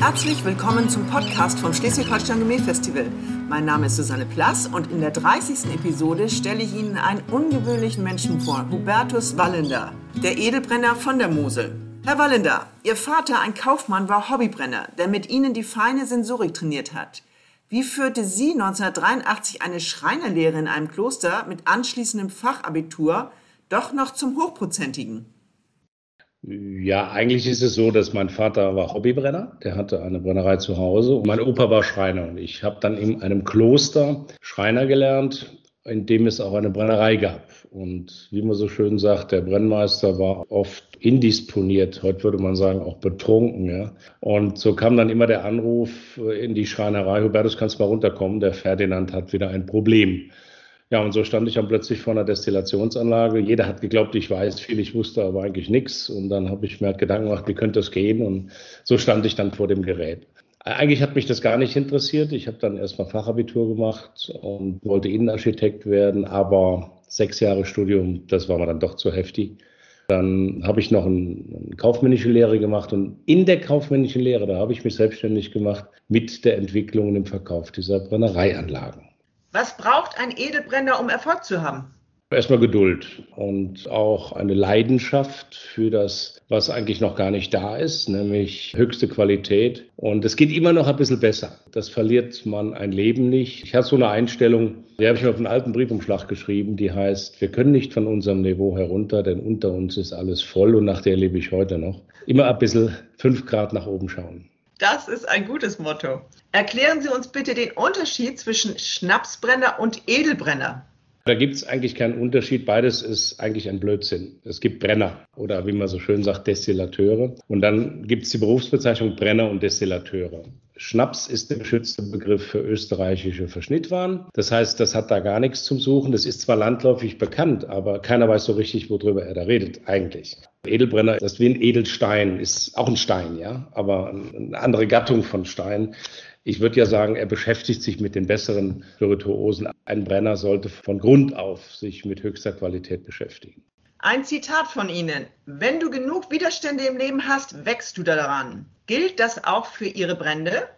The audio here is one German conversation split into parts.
Herzlich willkommen zum Podcast vom Schleswig-Holstein Gourmet Festival. Mein Name ist Susanne Plass und in der 30. Episode stelle ich Ihnen einen ungewöhnlichen Menschen vor, Hubertus Wallender, der Edelbrenner von der Mosel. Herr Wallender, Ihr Vater, ein Kaufmann, war Hobbybrenner, der mit Ihnen die feine Sensorik trainiert hat. Wie führte Sie 1983 eine Schreinerlehre in einem Kloster mit anschließendem Fachabitur doch noch zum Hochprozentigen? Ja, eigentlich ist es so, dass mein Vater war Hobbybrenner. Der hatte eine Brennerei zu Hause und mein Opa war Schreiner. Und ich habe dann in einem Kloster Schreiner gelernt, in dem es auch eine Brennerei gab. Und wie man so schön sagt, der Brennmeister war oft indisponiert, heute würde man sagen auch betrunken. Ja. Und so kam dann immer der Anruf in die Schreinerei, Hubertus, kannst mal runterkommen, der Ferdinand hat wieder ein Problem. Ja, und so stand ich dann plötzlich vor einer Destillationsanlage. Jeder hat geglaubt, ich weiß viel, ich wusste aber eigentlich nichts. Und dann habe ich mir halt Gedanken gemacht, wie könnte das gehen? Und so stand ich dann vor dem Gerät. Eigentlich hat mich das gar nicht interessiert. Ich habe dann erstmal Fachabitur gemacht und wollte Innenarchitekt werden, aber sechs Jahre Studium, das war mir dann doch zu heftig. Dann habe ich noch eine kaufmännische Lehre gemacht und in der kaufmännischen Lehre, da habe ich mich selbstständig gemacht mit der Entwicklung und dem Verkauf dieser Brennereianlagen. Was braucht ein Edelbrenner, um Erfolg zu haben? Erstmal Geduld und auch eine Leidenschaft für das, was eigentlich noch gar nicht da ist, nämlich höchste Qualität. Und es geht immer noch ein bisschen besser. Das verliert man ein Leben nicht. Ich habe so eine Einstellung, die habe ich mir auf einen alten Briefumschlag geschrieben, die heißt, wir können nicht von unserem Niveau herunter, denn unter uns ist alles voll und nach der lebe ich heute noch. Immer ein bisschen fünf Grad nach oben schauen. Das ist ein gutes Motto. Erklären Sie uns bitte den Unterschied zwischen Schnapsbrenner und Edelbrenner. Da gibt es eigentlich keinen Unterschied. Beides ist eigentlich ein Blödsinn. Es gibt Brenner oder wie man so schön sagt, Destillateure. Und dann gibt es die Berufsbezeichnung Brenner und Destillateure. Schnaps ist der geschützte Begriff für österreichische Verschnittwaren. Das heißt, das hat da gar nichts zum Suchen. Das ist zwar landläufig bekannt, aber keiner weiß so richtig, worüber er da redet eigentlich. Edelbrenner, das ist wie ein Edelstein, ist auch ein Stein, ja, aber eine andere Gattung von Stein. Ich würde ja sagen, er beschäftigt sich mit den besseren Spirituosen. Ein Brenner sollte von Grund auf sich mit höchster Qualität beschäftigen. Ein Zitat von Ihnen. Wenn du genug Widerstände im Leben hast, wächst du daran. Gilt das auch für Ihre Brände?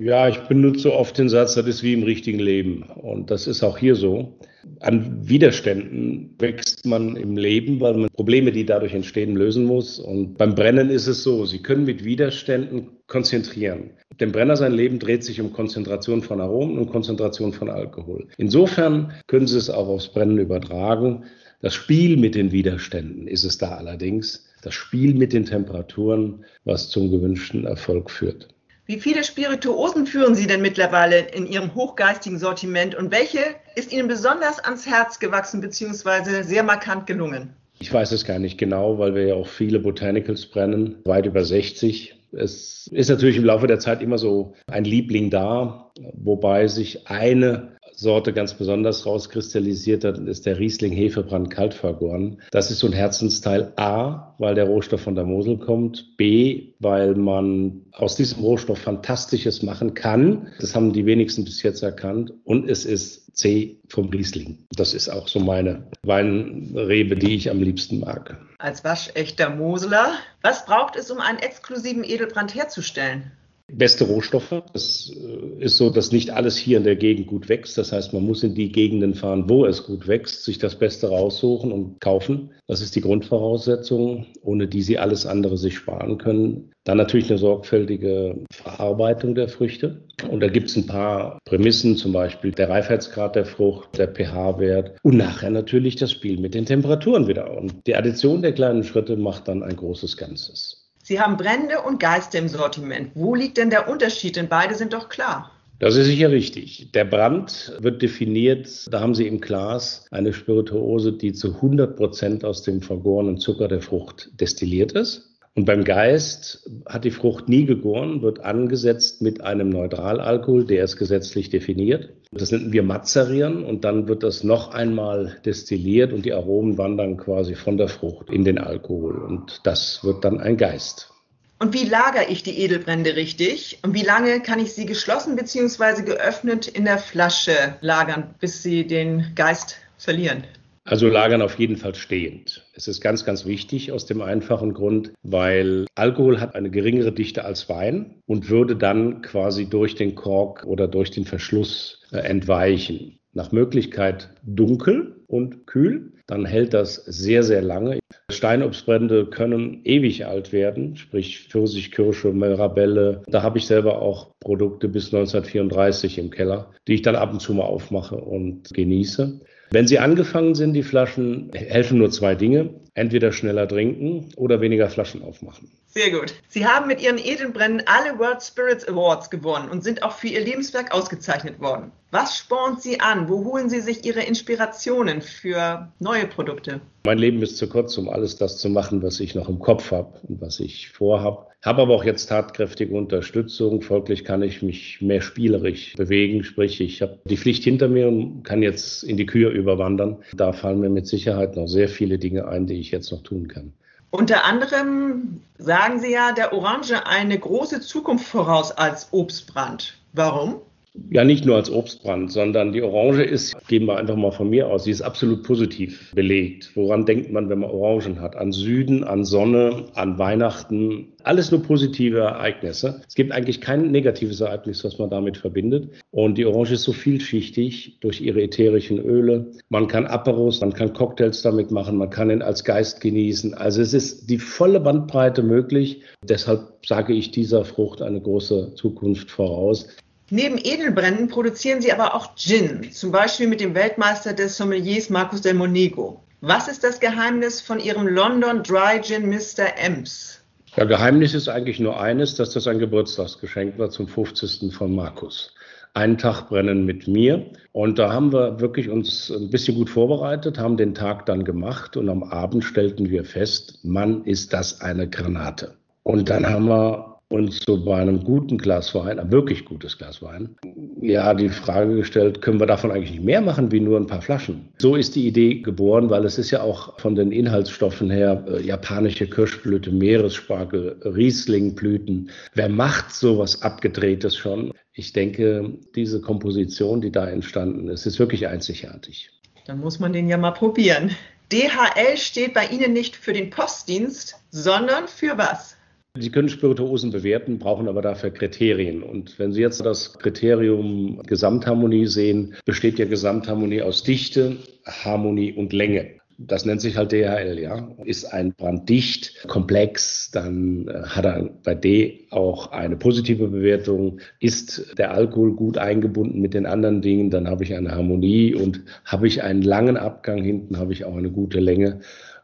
Ja, ich benutze oft den Satz, das ist wie im richtigen Leben. Und das ist auch hier so. An Widerständen wächst man im Leben, weil man Probleme, die dadurch entstehen, lösen muss. Und beim Brennen ist es so, Sie können mit Widerständen konzentrieren. Dem Brenner sein Leben dreht sich um Konzentration von Aromen und Konzentration von Alkohol. Insofern können Sie es auch aufs Brennen übertragen. Das Spiel mit den Widerständen ist es da allerdings. Das Spiel mit den Temperaturen, was zum gewünschten Erfolg führt. Wie viele Spirituosen führen Sie denn mittlerweile in Ihrem hochgeistigen Sortiment und welche ist Ihnen besonders ans Herz gewachsen bzw. sehr markant gelungen? Ich weiß es gar nicht genau, weil wir ja auch viele Botanicals brennen, weit über 60. Es ist natürlich im Laufe der Zeit immer so ein Liebling da, wobei sich eine Sorte ganz besonders rauskristallisiert hat, ist der Riesling Hefebrand Kaltvergoren. Das ist so ein Herzensteil A, weil der Rohstoff von der Mosel kommt. B, weil man aus diesem Rohstoff Fantastisches machen kann. Das haben die wenigsten bis jetzt erkannt. Und es ist C vom Riesling. Das ist auch so meine Weinrebe, die ich am liebsten mag. Als waschechter Moseler, was braucht es, um einen exklusiven Edelbrand herzustellen? Beste Rohstoffe. Es äh, ist so, dass nicht alles hier in der Gegend gut wächst. Das heißt, man muss in die Gegenden fahren, wo es gut wächst, sich das Beste raussuchen und kaufen. Das ist die Grundvoraussetzung, ohne die sie alles andere sich sparen können. Dann natürlich eine sorgfältige Verarbeitung der Früchte. Und da gibt es ein paar Prämissen, zum Beispiel der Reifheitsgrad der Frucht, der pH-Wert und nachher natürlich das Spiel mit den Temperaturen wieder. Und die Addition der kleinen Schritte macht dann ein großes Ganzes. Sie haben Brände und Geiste im Sortiment. Wo liegt denn der Unterschied? Denn beide sind doch klar. Das ist sicher richtig. Der Brand wird definiert, da haben Sie im Glas eine Spirituose, die zu 100 Prozent aus dem vergorenen Zucker der Frucht destilliert ist. Und beim Geist hat die Frucht nie gegoren, wird angesetzt mit einem Neutralalkohol, der ist gesetzlich definiert. Das nennen wir Mazerieren und dann wird das noch einmal destilliert und die Aromen wandern quasi von der Frucht in den Alkohol und das wird dann ein Geist. Und wie lagere ich die Edelbrände richtig? Und wie lange kann ich sie geschlossen bzw. geöffnet in der Flasche lagern, bis sie den Geist verlieren? Also lagern auf jeden Fall stehend. Es ist ganz, ganz wichtig aus dem einfachen Grund, weil Alkohol hat eine geringere Dichte als Wein und würde dann quasi durch den Kork oder durch den Verschluss äh, entweichen. Nach Möglichkeit dunkel und kühl, dann hält das sehr, sehr lange. Steinobstbrände können ewig alt werden, sprich Pfirsich, Kirsche, Mirabelle. Da habe ich selber auch Produkte bis 1934 im Keller, die ich dann ab und zu mal aufmache und genieße. Wenn sie angefangen sind, die Flaschen, helfen nur zwei Dinge. Entweder schneller trinken oder weniger Flaschen aufmachen. Sehr gut. Sie haben mit Ihren Edelbrennen alle World Spirits Awards gewonnen und sind auch für Ihr Lebenswerk ausgezeichnet worden. Was spornt Sie an? Wo holen Sie sich Ihre Inspirationen für neue Produkte? Mein Leben ist zu kurz, um alles das zu machen, was ich noch im Kopf habe und was ich vorhabe. Habe aber auch jetzt tatkräftige Unterstützung. Folglich kann ich mich mehr spielerisch bewegen. Sprich, ich habe die Pflicht hinter mir und kann jetzt in die Kühe überwandern. Da fallen mir mit Sicherheit noch sehr viele Dinge ein, die ich jetzt noch tun kann. Unter anderem sagen Sie ja der Orange eine große Zukunft voraus als Obstbrand. Warum? Ja, nicht nur als Obstbrand, sondern die Orange ist, gehen wir einfach mal von mir aus, sie ist absolut positiv belegt. Woran denkt man, wenn man Orangen hat? An Süden, an Sonne, an Weihnachten. Alles nur positive Ereignisse. Es gibt eigentlich kein negatives Ereignis, was man damit verbindet. Und die Orange ist so vielschichtig durch ihre ätherischen Öle. Man kann Aperos, man kann Cocktails damit machen, man kann ihn als Geist genießen. Also es ist die volle Bandbreite möglich. Deshalb sage ich dieser Frucht eine große Zukunft voraus. Neben Edelbrennen produzieren sie aber auch Gin, zum Beispiel mit dem Weltmeister des Sommeliers Marcus del Monego. Was ist das Geheimnis von Ihrem London Dry Gin Mr. Ems? Ja, Geheimnis ist eigentlich nur eines, dass das ein Geburtstagsgeschenk war zum 50. von Markus. Einen Tag brennen mit mir. Und da haben wir wirklich uns ein bisschen gut vorbereitet, haben den Tag dann gemacht und am Abend stellten wir fest, Mann, ist das eine Granate. Und dann haben wir uns so bei einem guten Glas Wein, ein wirklich gutes Glas Wein, ja, die Frage gestellt, können wir davon eigentlich nicht mehr machen wie nur ein paar Flaschen? So ist die Idee geboren, weil es ist ja auch von den Inhaltsstoffen her äh, japanische Kirschblüte, Meeresspargel, Rieslingblüten. Wer macht sowas abgedrehtes schon? Ich denke, diese Komposition, die da entstanden ist, ist wirklich einzigartig. Dann muss man den ja mal probieren. DHL steht bei Ihnen nicht für den Postdienst, sondern für was? Sie können Spirituosen bewerten, brauchen aber dafür Kriterien. Und wenn Sie jetzt das Kriterium Gesamtharmonie sehen, besteht ja Gesamtharmonie aus Dichte, Harmonie und Länge. Das nennt sich halt DHL, ja. Ist ein Brand dicht, komplex, dann hat er bei D auch eine positive Bewertung. Ist der Alkohol gut eingebunden mit den anderen Dingen, dann habe ich eine Harmonie und habe ich einen langen Abgang hinten, habe ich auch eine gute Länge.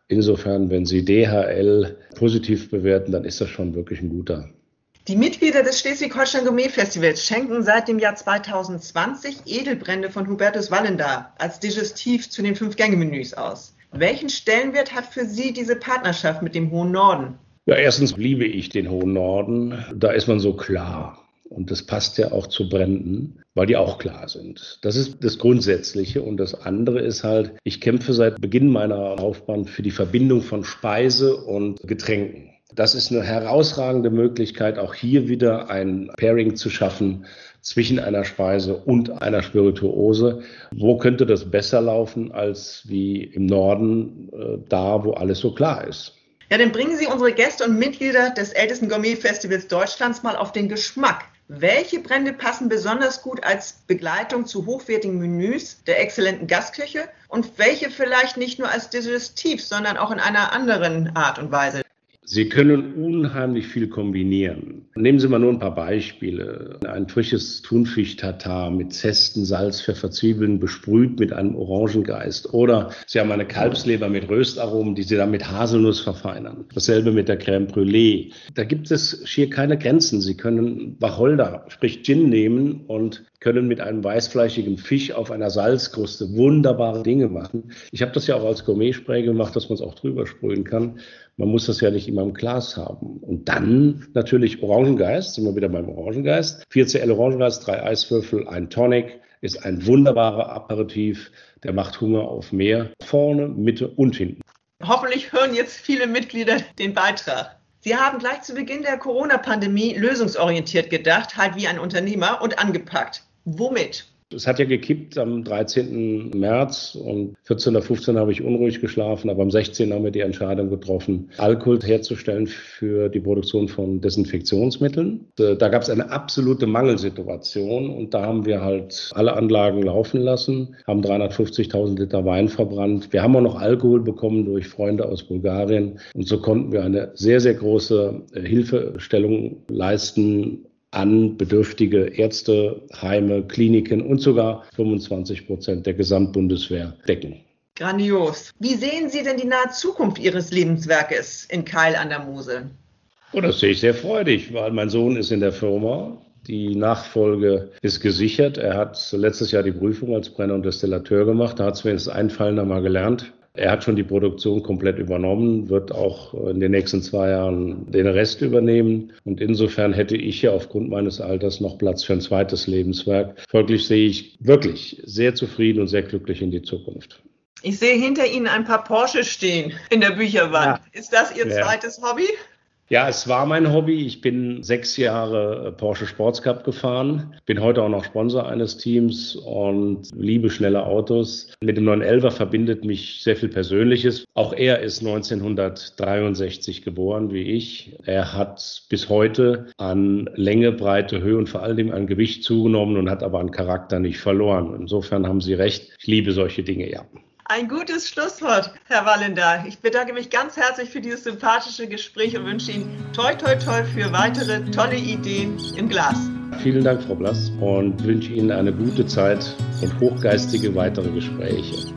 Insofern, wenn Sie DHL positiv bewerten, dann ist das schon wirklich ein guter. Die Mitglieder des Schleswig-Holstein Gourmet Festivals schenken seit dem Jahr 2020 Edelbrände von Hubertus Wallender als Digestiv zu den Fünf-Gänge-Menüs aus. Welchen Stellenwert hat für Sie diese Partnerschaft mit dem Hohen Norden? Ja, erstens liebe ich den Hohen Norden. Da ist man so klar. Und das passt ja auch zu Bränden, weil die auch klar sind. Das ist das Grundsätzliche. Und das andere ist halt, ich kämpfe seit Beginn meiner Laufbahn für die Verbindung von Speise und Getränken. Das ist eine herausragende Möglichkeit, auch hier wieder ein Pairing zu schaffen zwischen einer Speise und einer Spirituose. Wo könnte das besser laufen als wie im Norden, äh, da wo alles so klar ist? Ja, dann bringen Sie unsere Gäste und Mitglieder des ältesten Gourmet-Festivals Deutschlands mal auf den Geschmack. Welche Brände passen besonders gut als Begleitung zu hochwertigen Menüs der exzellenten Gastküche und welche vielleicht nicht nur als Digestiv, sondern auch in einer anderen Art und Weise? Sie können unheimlich viel kombinieren. Nehmen Sie mal nur ein paar Beispiele. Ein frisches Thunfisch-Tatar mit Zesten, Salz, Pfeffer, Zwiebeln besprüht mit einem Orangengeist. Oder Sie haben eine Kalbsleber mit Röstaromen, die Sie dann mit Haselnuss verfeinern. Dasselbe mit der Crème Brûlée. Da gibt es schier keine Grenzen. Sie können Wacholder, sprich Gin nehmen und können mit einem weißfleischigen Fisch auf einer Salzkruste wunderbare Dinge machen. Ich habe das ja auch als Gourmet-Spray gemacht, dass man es auch drüber sprühen kann. Man muss das ja nicht immer im Glas haben. Und dann natürlich Orangengeist, sind wir wieder beim Orangengeist. 4cl Orangengeist, drei Eiswürfel, ein Tonic, ist ein wunderbarer Aperitif, der macht Hunger auf mehr. Vorne, Mitte und hinten. Hoffentlich hören jetzt viele Mitglieder den Beitrag. Sie haben gleich zu Beginn der Corona-Pandemie lösungsorientiert gedacht, halt wie ein Unternehmer und angepackt. Womit? Es hat ja gekippt am 13. März und 14. oder 15. habe ich unruhig geschlafen, aber am 16. haben wir die Entscheidung getroffen, Alkohol herzustellen für die Produktion von Desinfektionsmitteln. Äh, da gab es eine absolute Mangelsituation und da haben wir halt alle Anlagen laufen lassen, haben 350.000 Liter Wein verbrannt. Wir haben auch noch Alkohol bekommen durch Freunde aus Bulgarien und so konnten wir eine sehr, sehr große äh, Hilfestellung leisten an bedürftige Ärzte, Heime, Kliniken und sogar 25 Prozent der Gesamtbundeswehr decken. Grandios. Wie sehen Sie denn die nahe Zukunft Ihres Lebenswerkes in Keil an der Mosel? Oh, das sehe ich sehr freudig, weil mein Sohn ist in der Firma. Die Nachfolge ist gesichert. Er hat letztes Jahr die Prüfung als Brenner und Destillateur gemacht. Da hat es wenigstens einfallen einmal gelernt. Er hat schon die Produktion komplett übernommen, wird auch in den nächsten zwei Jahren den Rest übernehmen. Und insofern hätte ich ja aufgrund meines Alters noch Platz für ein zweites Lebenswerk. Folglich sehe ich wirklich sehr zufrieden und sehr glücklich in die Zukunft. Ich sehe hinter Ihnen ein paar Porsche stehen in der Bücherwand. Ja. Ist das Ihr ja. zweites Hobby? Ja, es war mein Hobby. Ich bin sechs Jahre äh, Porsche Sports Cup gefahren, bin heute auch noch Sponsor eines Teams und liebe schnelle Autos. Mit dem 911er verbindet mich sehr viel Persönliches. Auch er ist 1963 geboren, wie ich. Er hat bis heute an Länge, Breite, Höhe und vor allem an Gewicht zugenommen und hat aber an Charakter nicht verloren. Insofern haben Sie recht. Ich liebe solche Dinge, ja. Ein gutes Schlusswort, Herr Wallender. Ich bedanke mich ganz herzlich für dieses sympathische Gespräch und wünsche Ihnen toi, toi, toi für weitere tolle Ideen im Glas. Vielen Dank, Frau Blass, und wünsche Ihnen eine gute Zeit und hochgeistige weitere Gespräche.